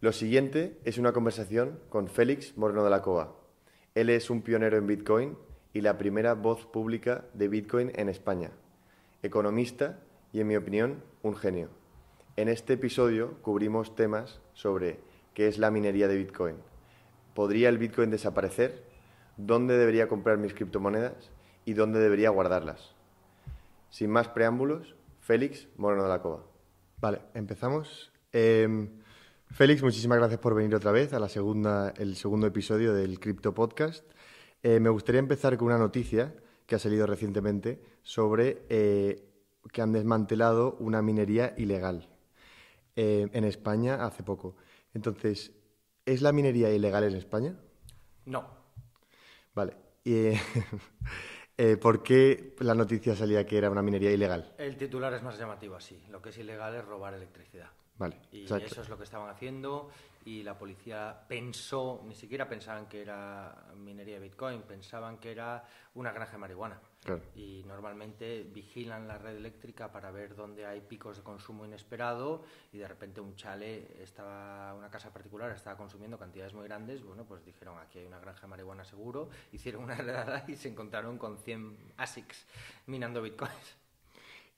Lo siguiente es una conversación con Félix Moreno de la Cova. Él es un pionero en Bitcoin y la primera voz pública de Bitcoin en España. Economista y, en mi opinión, un genio. En este episodio cubrimos temas sobre qué es la minería de Bitcoin. ¿Podría el Bitcoin desaparecer? ¿Dónde debería comprar mis criptomonedas? ¿Y dónde debería guardarlas? Sin más preámbulos, Félix Moreno de la Cova. Vale, empezamos. Em, Félix, muchísimas gracias por venir otra vez a la segunda, el segundo episodio del Crypto Podcast. Eh, me gustaría empezar con una noticia que ha salido recientemente sobre eh, que han desmantelado una minería ilegal eh, en España hace poco. Entonces, ¿es la minería ilegal en España? No. Vale. Y, ¿Por qué la noticia salía que era una minería ilegal? El titular es más llamativo así. Lo que es ilegal es robar electricidad. Vale. Y eso es lo que estaban haciendo y la policía pensó, ni siquiera pensaban que era minería de Bitcoin, pensaban que era una granja de marihuana. Y normalmente vigilan la red eléctrica para ver dónde hay picos de consumo inesperado y de repente un chale, estaba, una casa particular estaba consumiendo cantidades muy grandes, bueno, pues dijeron aquí hay una granja de marihuana seguro, hicieron una redada y se encontraron con 100 ASICs minando Bitcoins.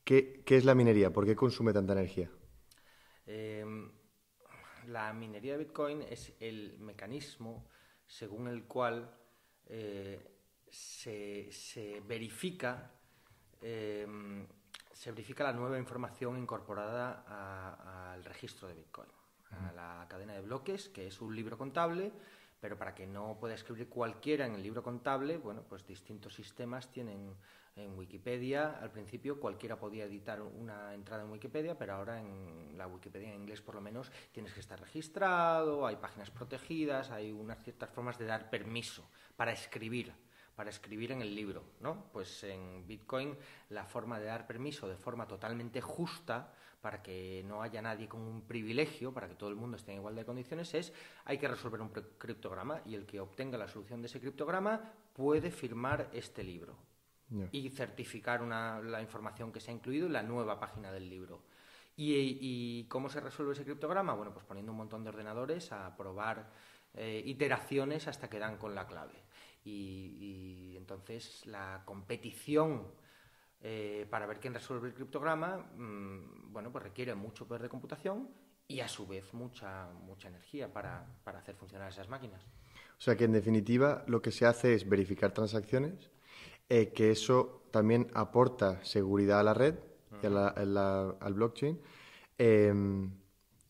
¿Qué, qué es la minería? ¿Por qué consume tanta energía? Em, la minería de Bitcoin es el mecanismo según el cual eh, se, verifica em, se verifica la nueva información incorporada al registro de Bitcoin, a la cadena de bloques, que es un libro contable, pero para que no pueda escribir cualquiera en el libro contable, bueno, pues distintos sistemas tienen en Wikipedia, al principio cualquiera podía editar una entrada en Wikipedia, pero ahora en la Wikipedia en inglés por lo menos tienes que estar registrado, hay páginas protegidas, hay unas ciertas formas de dar permiso para escribir para escribir en el libro, ¿no? Pues en Bitcoin la forma de dar permiso de forma totalmente justa para que no haya nadie con un privilegio, para que todo el mundo esté en igualdad de condiciones, es hay que resolver un criptograma y el que obtenga la solución de ese criptograma puede firmar este libro y certificar la información que se ha incluido en la nueva página del libro. ¿Y, cómo se resuelve ese criptograma? Bueno, pues poniendo un montón de ordenadores a probar eh, iteraciones hasta que dan con la clave. Y, entonces la competición eh, para ver quién resuelve el criptograma, mm, bueno, pues requiere mucho poder de computación y a su vez mucha, mucha energía para, para hacer funcionar esas máquinas. O sea que en definitiva lo que se hace es verificar transacciones eh, que eso también aporta seguridad a la red y al blockchain em,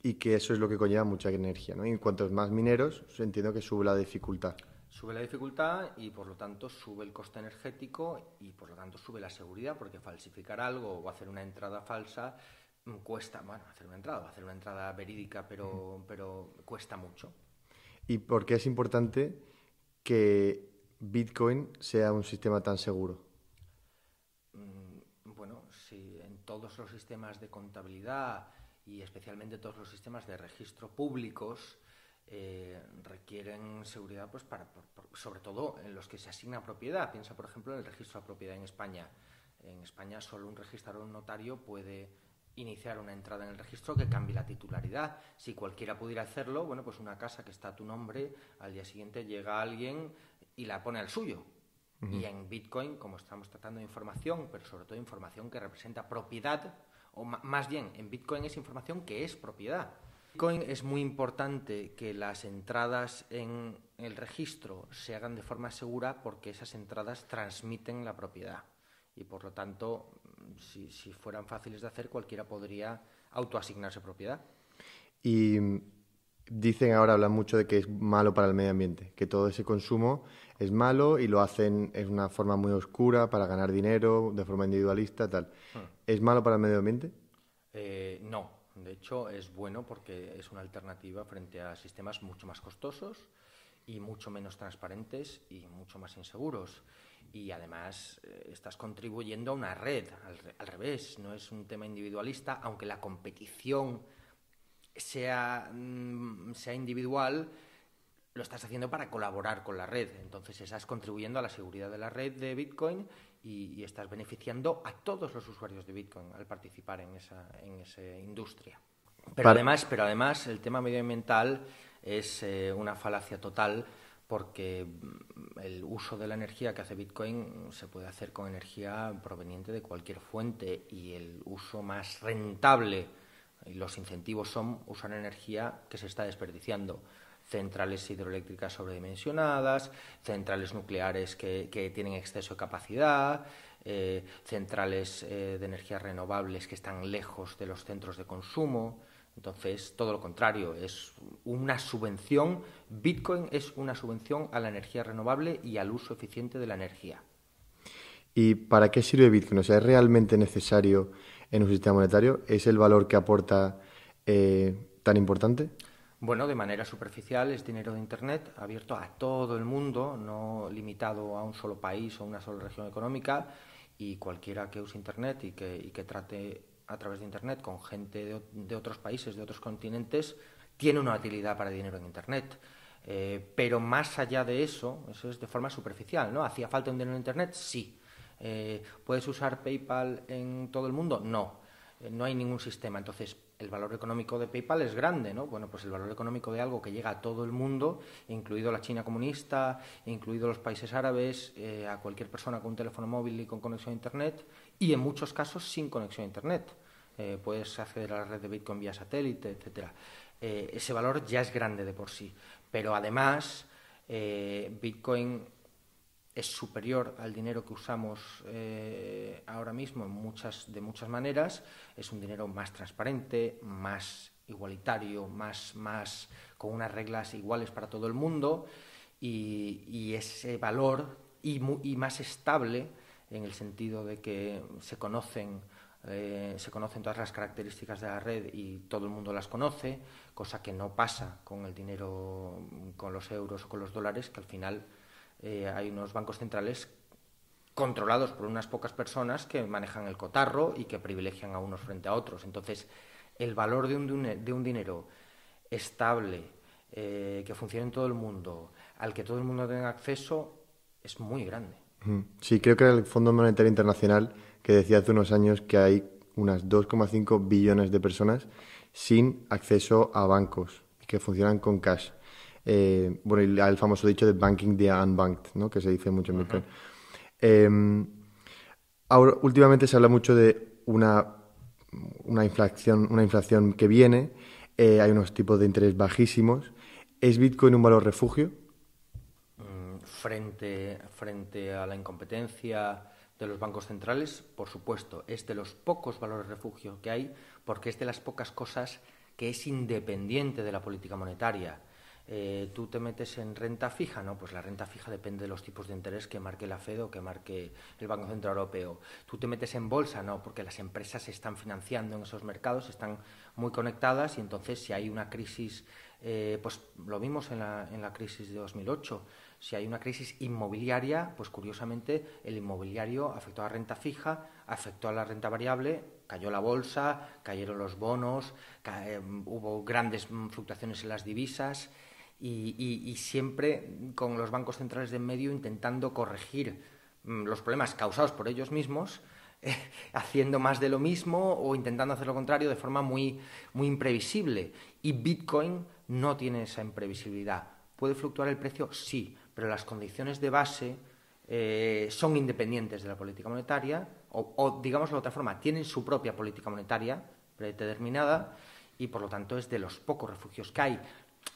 y que eso es lo que conlleva mucha energía. ¿no? Y cuantos más mineros, entiendo que sube la dificultad. Sube la dificultad y por lo tanto sube el coste energético y por lo tanto sube la seguridad porque falsificar algo o hacer una entrada falsa mm, cuesta, bueno, hacer una entrada, hacer una entrada verídica, pero, pero cuesta mucho. ¿Y por qué es importante que Bitcoin sea un sistema tan seguro? Mm, bueno, si en todos los sistemas de contabilidad y especialmente todos los sistemas de registro públicos eh, requieren seguridad, pues para, sobre todo en los que se asigna propiedad. Piensa, por ejemplo, en el registro de propiedad en España. En España solo un registrador notario puede iniciar una entrada en el registro que cambie la titularidad. Si cualquiera pudiera hacerlo, bueno, pues una casa que está a tu nombre, al día siguiente llega alguien y la pone al suyo. Y en Bitcoin, como estamos tratando de información, pero sobre todo información que representa propiedad, o más bien en Bitcoin es información que es propiedad. Bitcoin es muy importante que las entradas en el registro se hagan de forma segura porque esas entradas transmiten la propiedad. Y por lo tanto, si, si fueran fáciles de hacer, cualquiera podría autoasignarse propiedad. Y dicen ahora, hablan mucho de que es malo para el medio ambiente, que todo ese consumo es malo y lo hacen en una forma muy oscura para ganar dinero, de forma individualista, tal. Hmm. ¿Es malo para el medio ambiente? Eh, no, de hecho es bueno porque es una alternativa frente a sistemas mucho más costosos y mucho menos transparentes y mucho más inseguros. Y además eh, estás contribuyendo a una red, al revés, no es un tema individualista, aunque la competición sea, mm, sea individual, lo estás haciendo para colaborar con la red. Entonces estás contribuyendo a la seguridad de la red de Bitcoin y, estás beneficiando a todos los usuarios de Bitcoin al participar en esa, en esa industria. Pero, además, pero además el tema medioambiental es eh, una falacia total porque mm, el uso de la energía que hace Bitcoin se puede hacer con energía proveniente de cualquier fuente y el uso más rentable y los incentivos son usar energía que se está desperdiciando. Centrales hidroeléctricas sobredimensionadas, centrales nucleares que, tienen exceso de capacidad, eh, centrales eh, de energías renovables que están lejos de los centros de consumo. Entonces, todo lo contrario, es una subvención, Bitcoin es una subvención a la energía renovable y al uso eficiente de la energía. ¿Y para qué sirve Bitcoin? O sea, ¿es realmente necesario en un sistema monetario? ¿Es el valor que aporta eh, tan importante? Bueno, de manera superficial es dinero de Internet abierto a todo el mundo, no limitado a un solo país o una sola región económica y cualquiera que use Internet y que, y que trate a través de Internet con gente de, otros países, de otros continentes, tiene una utilidad para dinero en Internet. Eh, pero más allá de eso, eso es de forma superficial, ¿no? ¿Hacía falta un dinero en Internet? Sí. Eh, ¿Puedes usar PayPal en todo el mundo? No. Eh, no hay ningún sistema. Entonces, el valor económico de PayPal es grande, ¿no? Bueno, pues el valor económico de algo que llega a todo el mundo, incluido la China comunista, incluido los países árabes, a cualquier persona con un teléfono móvil y con conexión a Internet, y en muchos casos sin conexión a Internet. Eh, puedes acceder a la red de Bitcoin vía satélite, etcétera. Eh, ese valor ya es grande de por sí, pero además eh, Bitcoin es superior al dinero que usamos ahora mismo en muchas, de muchas maneras. Es un dinero más transparente, más igualitario, más, más con unas reglas iguales para todo el mundo y, ese valor y, y más estable en el sentido de que se conocen eh, se conocen todas las características de la red y todo el mundo las conoce, cosa que no pasa con el dinero, con los euros o con los dólares, que al final eh, hay unos bancos centrales controlados por unas pocas personas que manejan el cotarro y que privilegian a unos frente a otros. Entonces, el valor de un, de un dinero estable, eh, que funcione en todo el mundo, al que todo el mundo tenga acceso, es muy grande. Sí, creo que el Fondo Monetario Internacional que decía hace unos años que hay unas 2,5 billones de personas sin acceso a bancos que funcionan con cash. Eh, bueno, el famoso dicho de banking the unbanked, ¿no? que se dice mucho en Bitcoin. Em, ahora, últimamente se habla mucho de una, una, inflación, una inflación que viene, eh, hay unos tipos de interés bajísimos. ¿Es Bitcoin un valor refugio? Mm, frente, frente a la incompetencia de los bancos centrales, por supuesto, es de los pocos valores refugio que hay, porque es de las pocas cosas que es independiente de la política monetaria. Eh, tú te metes en renta fija, no, pues la renta fija depende de los tipos de interés que marque la Fed o que marque el Banco Central Europeo. Tú te metes en bolsa, no, porque las empresas se están financiando en esos mercados, están muy conectadas y entonces si hay una crisis, eh, pues lo vimos en la, en la crisis de 2008 si hay una crisis inmobiliaria, pues curiosamente el inmobiliario afectó a la renta fija, afectó a la renta variable, cayó la bolsa, cayeron los bonos, eh, hubo grandes fluctuaciones en las divisas y, siempre con los bancos centrales de en medio intentando corregir mm, los problemas causados por ellos mismos. Eh, haciendo más de lo mismo o intentando hacer lo contrario de forma muy, muy imprevisible. Y Bitcoin no tiene esa imprevisibilidad. ¿Puede fluctuar el precio? Sí, pero las condiciones de base eh, son independientes de la política monetaria, o, o, digámoslo de otra forma, tienen su propia política monetaria predeterminada y por lo tanto es de los pocos refugios que hay.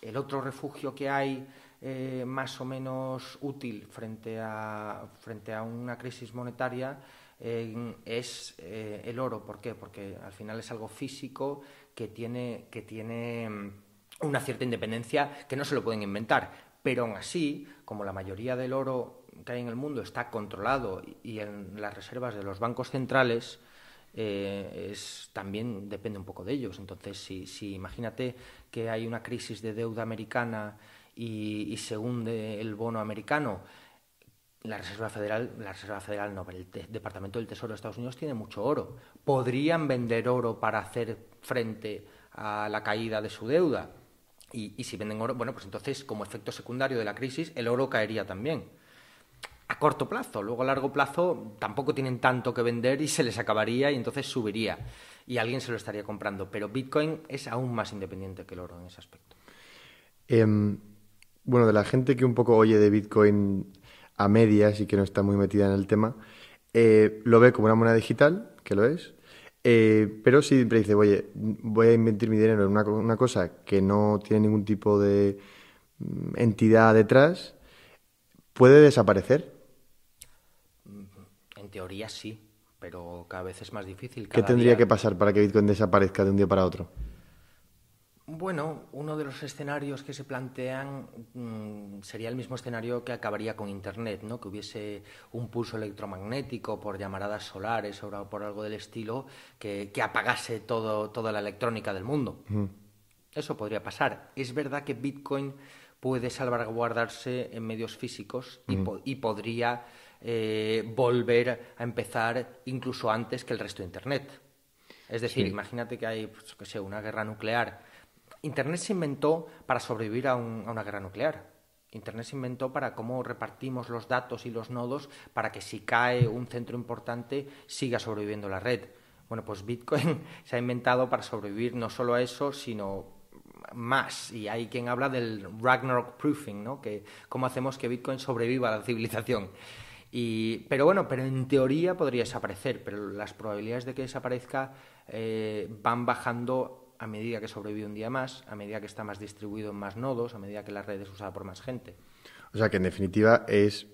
El otro refugio que hay eh, más o menos útil frente a, frente a una crisis monetaria eh, es el oro. ¿Por qué? Porque al final es algo físico que tiene, que tiene mm, una cierta independencia que no se lo pueden inventar pero aún así, como la mayoría del oro que hay en el mundo está controlado y en las reservas de los bancos centrales, eh, es, también depende un poco de ellos. Entonces, si, imagínate que hay una crisis de deuda americana y, se hunde el bono americano, la Reserva Federal, la Reserva Federal no, el Departamento del Tesoro de Estados Unidos tiene mucho oro. ¿Podrían vender oro para hacer frente a la caída de su deuda? Y, si venden oro, bueno, pues entonces como efecto secundario de la crisis, el oro caería también. a corto plazo. Luego a largo plazo tampoco tienen tanto que vender y se les acabaría y entonces subiría y alguien se lo estaría comprando. Pero Bitcoin es aún más independiente que el oro en ese aspecto. Em, bueno, de la gente que un poco oye de Bitcoin a medias y que no está muy metida en el tema, eh, lo ve como una moneda digital, que lo es, eh, pero siempre dice, oye, voy a invertir mi dinero en una, una cosa que no tiene ningún tipo de mm, entidad detrás, ¿puede desaparecer? En teoría sí, pero cada vez es más difícil. ¿Qué tendría que pasar para que Bitcoin desaparezca de un día para otro? Bueno, uno de los escenarios que se plantean mm, sería el mismo escenario que acabaría con Internet, ¿no? Que hubiese un pulso electromagnético por llamaradas solares o por algo del estilo que, apagase todo, toda la electrónica del mundo. Eso podría pasar. Es verdad que Bitcoin puede salvaguardarse en medios físicos y, podría eh, volver a empezar incluso antes que el resto de Internet. Es decir, imagínate que hay, pues, que sé, una guerra nuclear Internet se inventó para sobrevivir a, una guerra nuclear. Internet se inventó para cómo repartimos los datos y los nodos para que si cae un centro importante siga sobreviviendo la red. Bueno, pues Bitcoin se ha inventado para sobrevivir no solo a eso, sino más. Y hay quien habla del Ragnarok Proofing, ¿no? Que cómo hacemos que Bitcoin sobreviva a la civilización. Pero bueno, pero en teoría podría desaparecer, pero las probabilidades de que desaparezca eh, van bajando a medida que sobrevive un día más, a medida que está más distribuido en más nodos, a medida que la red es usada por más gente. O sea que en definitiva es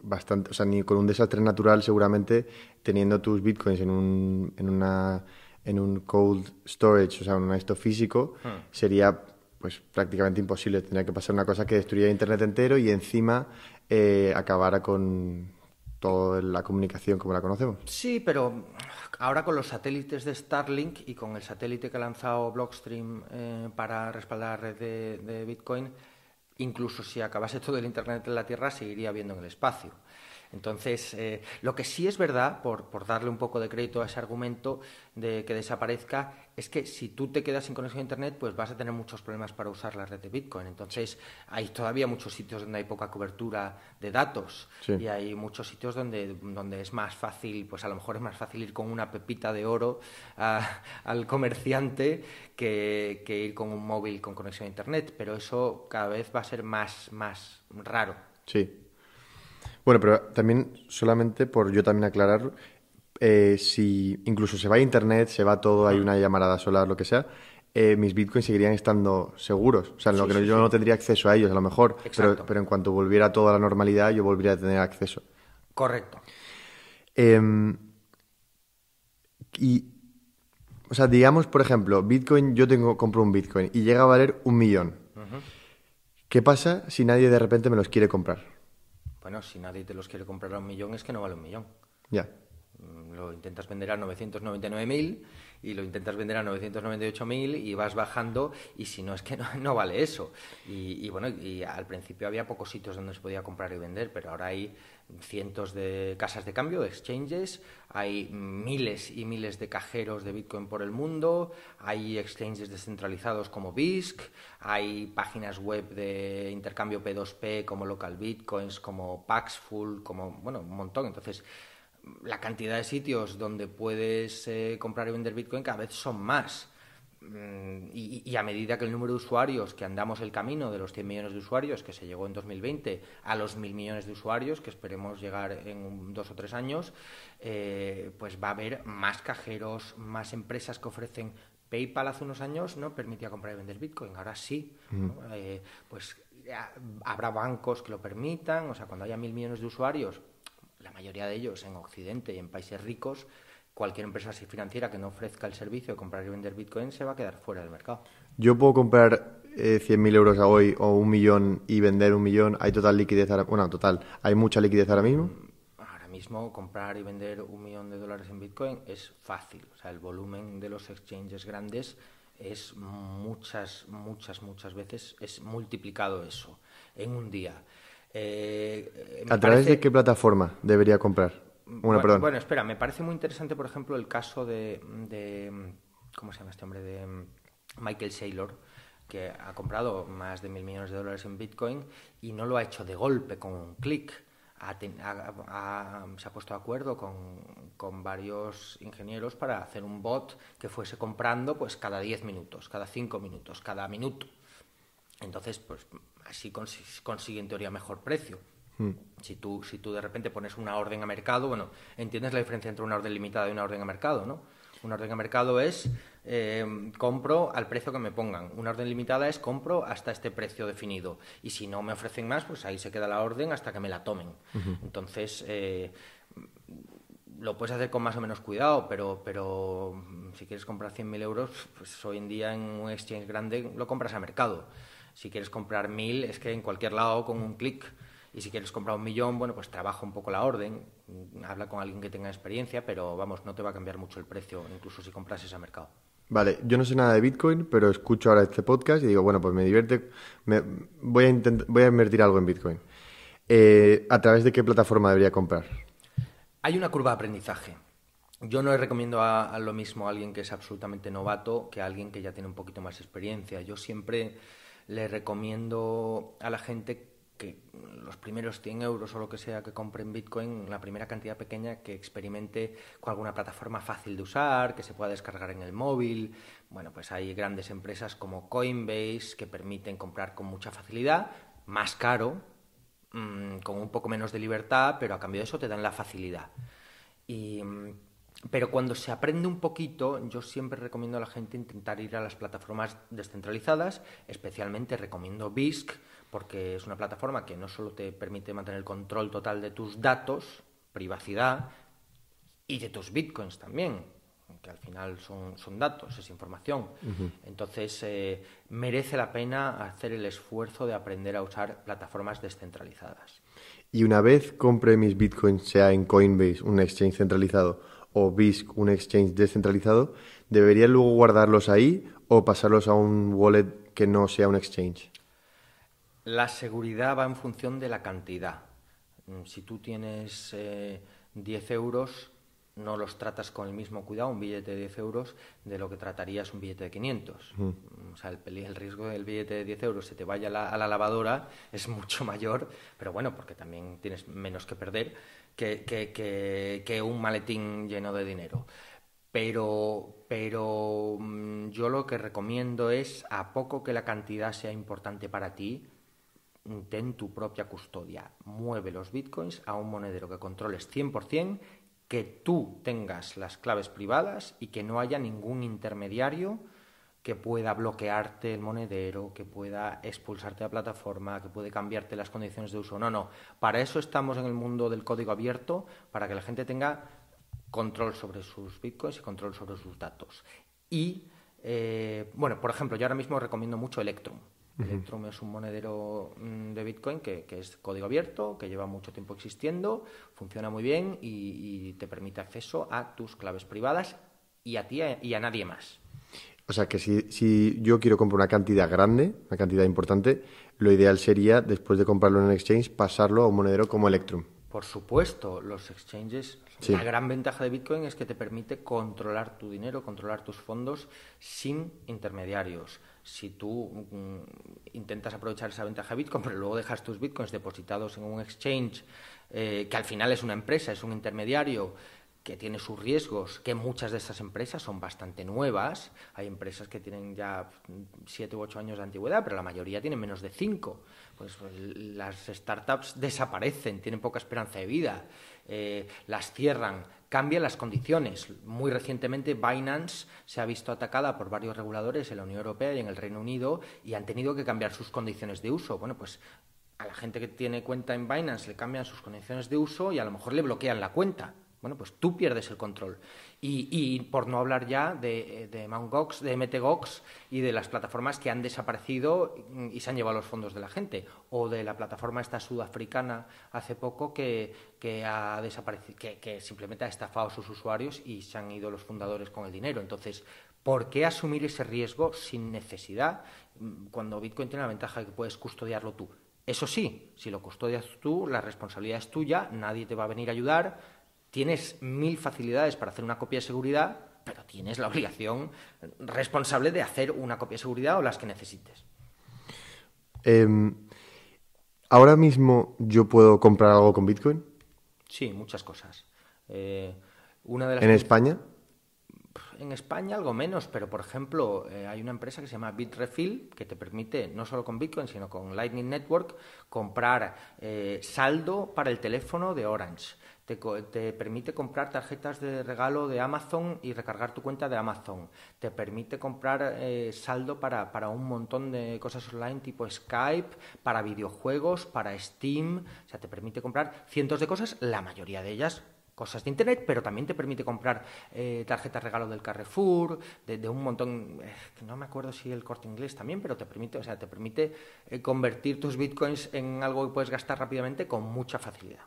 bastante, o sea, ni con un desastre natural seguramente teniendo tus bitcoins en un, en una en un cold storage, o sea, en un esto físico, hmm. sería pues prácticamente imposible. Tendría que pasar una cosa que destruyera internet entero y encima eh, acabara con toda la comunicación como la conocemos. Sí, pero ahora con los satélites de Starlink y con el satélite que ha lanzado Blockstream eh, para respaldar la red de, Bitcoin, incluso si acabase todo el Internet en la Tierra, seguiría viendo en el espacio. Entonces, eh, lo que sí es verdad, por, por, darle un poco de crédito a ese argumento de que desaparezca, es que si tú te quedas sin conexión a Internet, pues vas a tener muchos problemas para usar la red de Bitcoin. Entonces, hay todavía muchos sitios donde hay poca cobertura de datos y hay muchos sitios donde, donde es más fácil, pues a lo mejor es más fácil ir con una pepita de oro al comerciante que, que, ir con un móvil con conexión a Internet, pero eso cada vez va a ser más, más raro. Sí, bueno, pero también, solamente por yo también aclarar, eh, si incluso se va a internet, se va todo, hay una llamarada solar, lo que sea, eh, mis bitcoins seguirían estando seguros. O sea, en lo que yo no tendría acceso a ellos, a lo mejor, pero, pero, en cuanto volviera todo a la normalidad, yo volvería a tener acceso. Correcto. Em, y, o sea, digamos, por ejemplo, Bitcoin, yo tengo, compro un Bitcoin y llega a valer un millón. ¿Qué pasa si nadie de repente me los quiere comprar? Bueno, si nadie te los quiere comprar a un millón es que no vale un millón. Ya. Mm, lo intentas vender a 999.000 y lo intentas vender a 998.000 y vas bajando y si no es que no, vale eso. Y, bueno, y al principio había pocos sitios donde se podía comprar y vender, pero ahora hay cientos de casas de cambio, exchanges, hay miles y miles de cajeros de Bitcoin por el mundo, hay exchanges descentralizados como BISC, hay páginas web de intercambio P2P como Local Bitcoins, como Paxful, como, bueno, un montón. Entonces, la cantidad de sitios donde puedes eh, comprar y vender Bitcoin cada vez son más. Mm, y, a medida que el número de usuarios, que andamos el camino de los 100 millones de usuarios, que se llegó en 2020, a los mil millones de usuarios, que esperemos llegar en dos o tres años, eh, pues va a haber más cajeros, más empresas que ofrecen. PayPal hace unos años no permitía comprar y vender Bitcoin, ahora sí. Eh, pues habrá bancos que lo permitan, o sea, cuando haya mil millones de usuarios, la mayoría de ellos en Occidente y en países ricos, cualquier empresa financiera que no ofrezca el servicio de comprar y vender Bitcoin se va a quedar fuera del mercado. Yo puedo comprar eh, 100.000 euros a hoy o un millón y vender un millón. ¿Hay total liquidez ahora? Bueno, total. ¿Hay mucha liquidez ahora mismo? Mm, ahora mismo comprar y vender un millón de dólares en Bitcoin es fácil. O sea, el volumen de los exchanges grandes es muchas, muchas, muchas veces, es multiplicado eso en un día. Eh, ¿A través de qué plataforma debería comprar? bueno, espera, me parece muy interesante, por ejemplo, el caso de, ¿cómo se llama este hombre? De Michael Saylor, que ha comprado más de mil millones de dólares en Bitcoin y no lo ha hecho de golpe con un clic. se ha puesto de acuerdo con, varios ingenieros para hacer un bot que fuese comprando pues cada 10 minutos, cada 5 minutos, cada minuto. Entonces, pues así consigue en teoría mejor precio. Hmm. Si, tú, si tú de repente pones una orden a mercado, bueno, entiendes la diferencia entre una orden limitada y una orden a mercado, ¿no? Una orden a mercado es eh, compro al precio que me pongan. Una orden limitada es compro hasta este precio definido. Y si no me ofrecen más, pues ahí se queda la orden hasta que me la tomen. Entonces, eh, lo puedes hacer con más o menos cuidado, pero, pero si quieres comprar 100.000 euros, pues hoy en día en un exchange grande lo compras a mercado. Si quieres comprar 1.000, es que en cualquier lado con un clic. Y si quieres comprar un millón, bueno, pues trabaja un poco la orden, habla con alguien que tenga experiencia, pero vamos, no te va a cambiar mucho el precio, incluso si compras ese mercado. Vale, yo no sé nada de Bitcoin, pero escucho ahora este podcast y digo, bueno, pues me divierte, me, voy, a voy a invertir algo en Bitcoin. Eh, ¿A través de qué plataforma debería comprar? Hay una curva de aprendizaje. Yo no le recomiendo a, lo mismo a alguien que es absolutamente novato que a alguien que ya tiene un poquito más experiencia. Yo siempre le recomiendo a la gente que los primeros 100 euros o lo que sea que compre en Bitcoin, la primera cantidad pequeña que experimente con alguna plataforma fácil de usar, que se pueda descargar en el móvil. Bueno, pues hay grandes empresas como Coinbase que permiten comprar con mucha facilidad, más caro, mm, con un poco menos de libertad, pero a cambio de eso te dan la facilidad. Mm, pero cuando se aprende un poquito, yo siempre recomiendo a la gente intentar ir a las plataformas descentralizadas, especialmente recomiendo BISC, porque es una plataforma que no solo te permite mantener el control total de tus datos, privacidad, y de tus bitcoins también, que al final son, son datos, es información. Entonces, eh, merece la pena hacer el esfuerzo de aprender a usar plataformas descentralizadas. Y una vez compre mis bitcoins, sea en Coinbase, un exchange centralizado, o BISC, un exchange descentralizado, ¿debería luego guardarlos ahí o pasarlos a un wallet que no sea un exchange? La seguridad va en función de la cantidad. Mm, si tú tienes 10 eh, euros, no los tratas con el mismo cuidado, un billete de 10 euros, de lo que tratarías un billete de 500. Mm, o sea, el, el, riesgo del billete de 10 euros se te vaya a la, lavadora es mucho mayor, pero bueno, porque también tienes menos que perder que, que un maletín lleno de dinero. Pero, pero mm, yo lo que recomiendo es, a poco que la cantidad sea importante para ti, ten tu propia custodia. Mueve los bitcoins a un monedero que controles 100%, que tú tengas las claves privadas y que no haya ningún intermediario que pueda bloquearte el monedero, que pueda expulsarte de la plataforma, que puede cambiarte las condiciones de uso. No, no. Para eso estamos en el mundo del código abierto, para que la gente tenga control sobre sus bitcoins y control sobre sus datos. Y, eh, bueno, por ejemplo, yo ahora mismo recomiendo mucho Electrum. Electrum es un monedero mm, de Bitcoin que, es código abierto, que lleva mucho tiempo existiendo, funciona muy bien y, te permite acceso a tus claves privadas y a ti y a nadie más. O sea que si, si, yo quiero comprar una cantidad grande, una cantidad importante, lo ideal sería, después de comprarlo en el exchange, pasarlo a un monedero como Electrum. Por supuesto, los exchanges, la gran ventaja de Bitcoin es que te permite controlar tu dinero, controlar tus fondos sin intermediarios si tú mm, intentas aprovechar esa ventaja de Bitcoin, pero luego dejas tus Bitcoins depositados en un exchange, eh, que al final es una empresa, es un intermediario, que tiene sus riesgos, que muchas de estas empresas son bastante nuevas. Hay empresas que tienen ya siete u ocho años de antigüedad, pero la mayoría tienen menos de cinco. Pues, pues las startups desaparecen, tienen poca esperanza de vida, eh, las cierran, cambian las condiciones. Muy recientemente Binance se ha visto atacada por varios reguladores en la Unión Europea y en el Reino Unido y han tenido que cambiar sus condiciones de uso. Bueno, pues a la gente que tiene cuenta en Binance le cambian sus condiciones de uso y a lo mejor le bloquean la cuenta bueno, pues tú pierdes el control. Y, por no hablar ya de, de. Gox, de MTGOX y de las plataformas que han desaparecido y se han llevado los fondos de la gente. O de la plataforma esta sudafricana hace poco que, ha desaparecido, que, simplemente ha estafado a sus usuarios y se han ido los fundadores con el dinero. Entonces, ¿por qué asumir ese riesgo sin necesidad cuando Bitcoin tiene la ventaja de que puedes custodiarlo tú? Eso sí, si lo custodias tú, la responsabilidad es tuya, nadie te va a venir a ayudar tienes mil facilidades para hacer una copia de seguridad, pero tienes la obligación responsable de hacer una copia de seguridad o las que necesites. Em, ¿Ahora mismo yo puedo comprar algo con Bitcoin? Sí, muchas cosas. Eh, una de las ¿En España? En España algo menos, pero por ejemplo eh, hay una empresa que se llama Bitrefill que te permite, no solo con Bitcoin, sino con Lightning Network, comprar eh, saldo para el teléfono de Orange. Te, te, permite comprar tarjetas de regalo de Amazon y recargar tu cuenta de Amazon. Te permite comprar eh, saldo para, para, un montón de cosas online tipo Skype, para videojuegos, para Steam. O sea, te permite comprar cientos de cosas, la mayoría de ellas cosas de internet, pero también te permite comprar eh, tarjetas regalo del Carrefour, de, un montón, eh, no me acuerdo si el corte inglés también, pero te permite, o sea, te permite eh, convertir tus bitcoins en algo que puedes gastar rápidamente con mucha facilidad.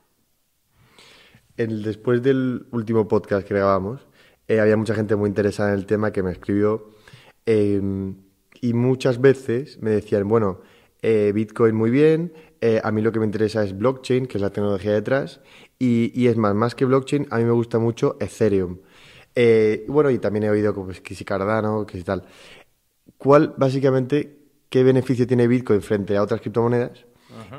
Después del último podcast que grabamos, había mucha gente muy interesada en el tema que me escribió em, y muchas veces me decían, bueno, Bitcoin muy bien, a mí lo que me interesa es blockchain, que es la tecnología detrás, y, es más, más que blockchain, a mí me gusta mucho Ethereum. Eh, bueno, y también he oído pues, que si Cardano, que si tal. ¿Cuál, básicamente, qué beneficio tiene Bitcoin frente a otras criptomonedas?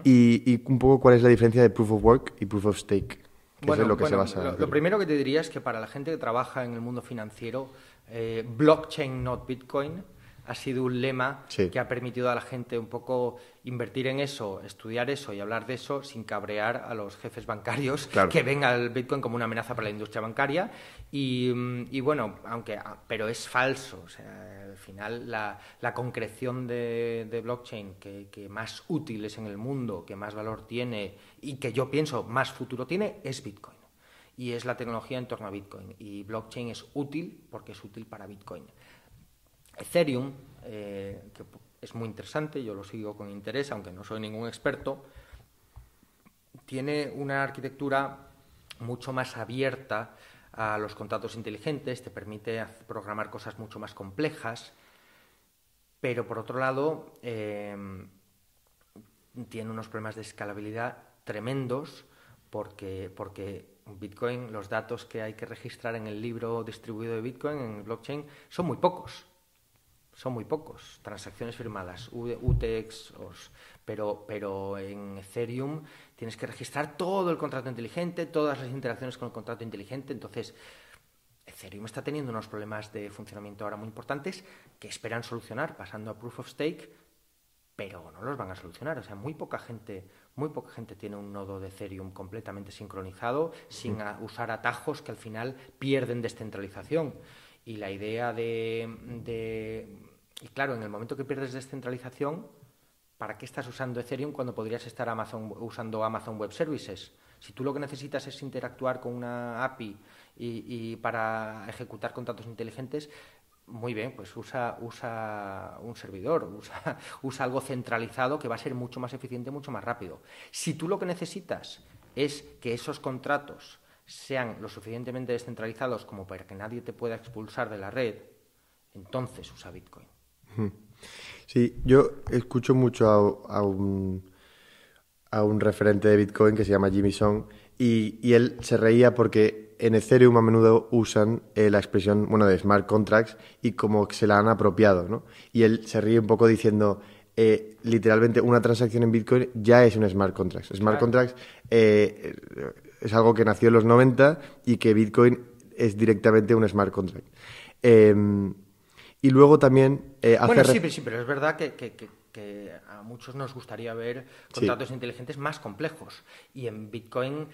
y, un poco cuál es la diferencia de Proof of Work y Proof of Stake. Que es lo que se basa. Lo, primero que te diría es que para la gente que trabaja en el mundo financiero, eh, blockchain, not Bitcoin, ha sido un lema que ha permitido a la gente un poco invertir en eso, estudiar eso y hablar de eso sin cabrear a los jefes bancarios que ven al Bitcoin como una amenaza para la industria bancaria. Y, bueno, aunque, ah, pero es falso. O sea, al final la, concreción de, blockchain que, que, más útil es en el mundo, que más valor tiene y que yo pienso más futuro tiene, es Bitcoin. Y es la tecnología en torno a Bitcoin. Y blockchain es útil porque es útil para Bitcoin. Ethereum, eh, que es muy interesante, yo lo sigo con interés, aunque no soy ningún experto, tiene una arquitectura mucho más abierta a los contratos inteligentes, te permite programar cosas mucho más complejas, pero por otro lado eh, tiene unos problemas de escalabilidad tremendos porque, porque Bitcoin, los datos que hay que registrar en el libro distribuido de Bitcoin, en el blockchain, son muy pocos son muy pocos, transacciones firmadas, UTX, pero, pero en Ethereum tienes que registrar todo el contrato inteligente, todas las interacciones con el contrato inteligente, entonces Ethereum está teniendo unos problemas de funcionamiento ahora muy importantes que esperan solucionar pasando a Proof of Stake, pero no los van a solucionar, o sea, muy poca gente, muy poca gente tiene un nodo de Ethereum completamente sincronizado sin usar atajos que al final pierden descentralización. Y la idea de, Y claro, en el momento que pierdes descentralización, ¿para qué estás usando Ethereum cuando podrías estar Amazon, usando Amazon Web Services? Si tú lo que necesitas es interactuar con una API y, para ejecutar contratos inteligentes, muy bien, pues usa, usa un servidor, usa, usa, algo centralizado que va a ser mucho más eficiente, mucho más rápido. Si tú lo que necesitas es que esos contratos sean lo suficientemente descentralizados como para que nadie te pueda expulsar de la red, entonces usa Bitcoin. Sí, yo escucho mucho a, un, a un referente de Bitcoin que se llama Jimmy Song y, él se reía porque en Ethereum a menudo usan eh, la expresión bueno, de smart contracts y como que se la han apropiado, ¿no? Y él se ríe un poco diciendo, eh, literalmente una transacción en Bitcoin ya es un smart contract. Smart contracts eh, es algo que nació en los 90 y que Bitcoin es directamente un smart contract. Em, y luego también eh, Bueno, sí, sí, pero es verdad que, a muchos nos gustaría ver contratos inteligentes más complejos. Y en Bitcoin,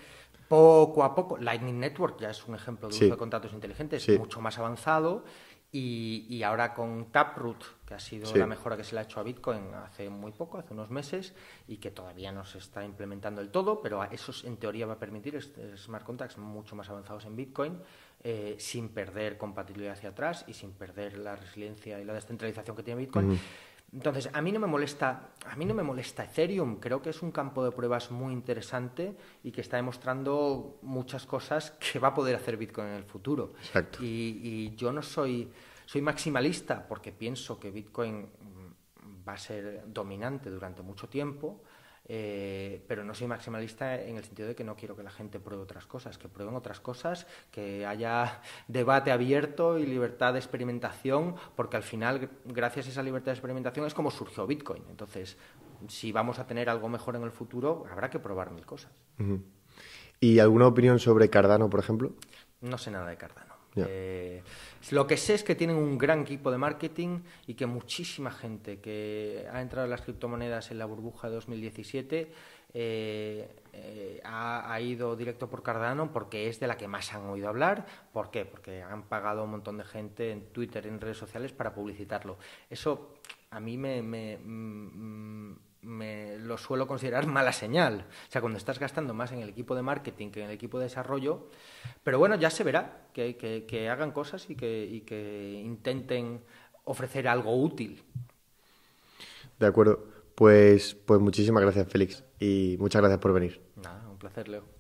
poco a poco, Lightning Network ya es un ejemplo de uso de contratos inteligentes, mucho más avanzado. Y, ahora con Taproot, que ha sido la mejora que se le ha hecho a Bitcoin hace muy poco, hace unos meses, y que todavía no se está implementando del todo, pero eso en teoría va a permitir smart contracts mucho más avanzados en Bitcoin, eh, sin perder compatibilidad hacia atrás y sin perder la resiliencia y la descentralización que tiene Bitcoin. Entonces, a mí no me molesta, a mí no me molesta Ethereum, creo que es un campo de pruebas muy interesante y que está demostrando muchas cosas que va a poder hacer Bitcoin en el futuro. Exacto. Y, yo no soy, soy maximalista porque pienso que Bitcoin va a ser dominante durante mucho tiempo. Eh, pero no soy maximalista en el sentido de que no quiero que la gente pruebe otras cosas, que prueben otras cosas, que haya debate abierto y libertad de experimentación, porque al final, gracias a esa libertad de experimentación, es como surgió Bitcoin. Entonces, si vamos a tener algo mejor en el futuro, habrá que probar mil cosas. ¿Y alguna opinión sobre Cardano, por ejemplo? No sé nada de Cardano. Eh, lo que sé es que tienen un gran equipo de marketing y que muchísima gente que ha entrado en las criptomonedas en la burbuja de 2017 eh, eh, ha, ido directo por Cardano porque es de la que más han oído hablar. ¿Por qué? Porque han pagado un montón de gente en Twitter, en redes sociales para publicitarlo. Eso a mí me, mm, me, lo suelo considerar mala señal. O sea, cuando estás gastando más en el equipo de marketing que en el equipo de desarrollo. Pero bueno, ya se verá que, que, hagan cosas y que, y que intenten ofrecer algo útil. De acuerdo. Pues, pues muchísimas gracias, Félix. Y muchas gracias por venir. Nada, un placer, Leo.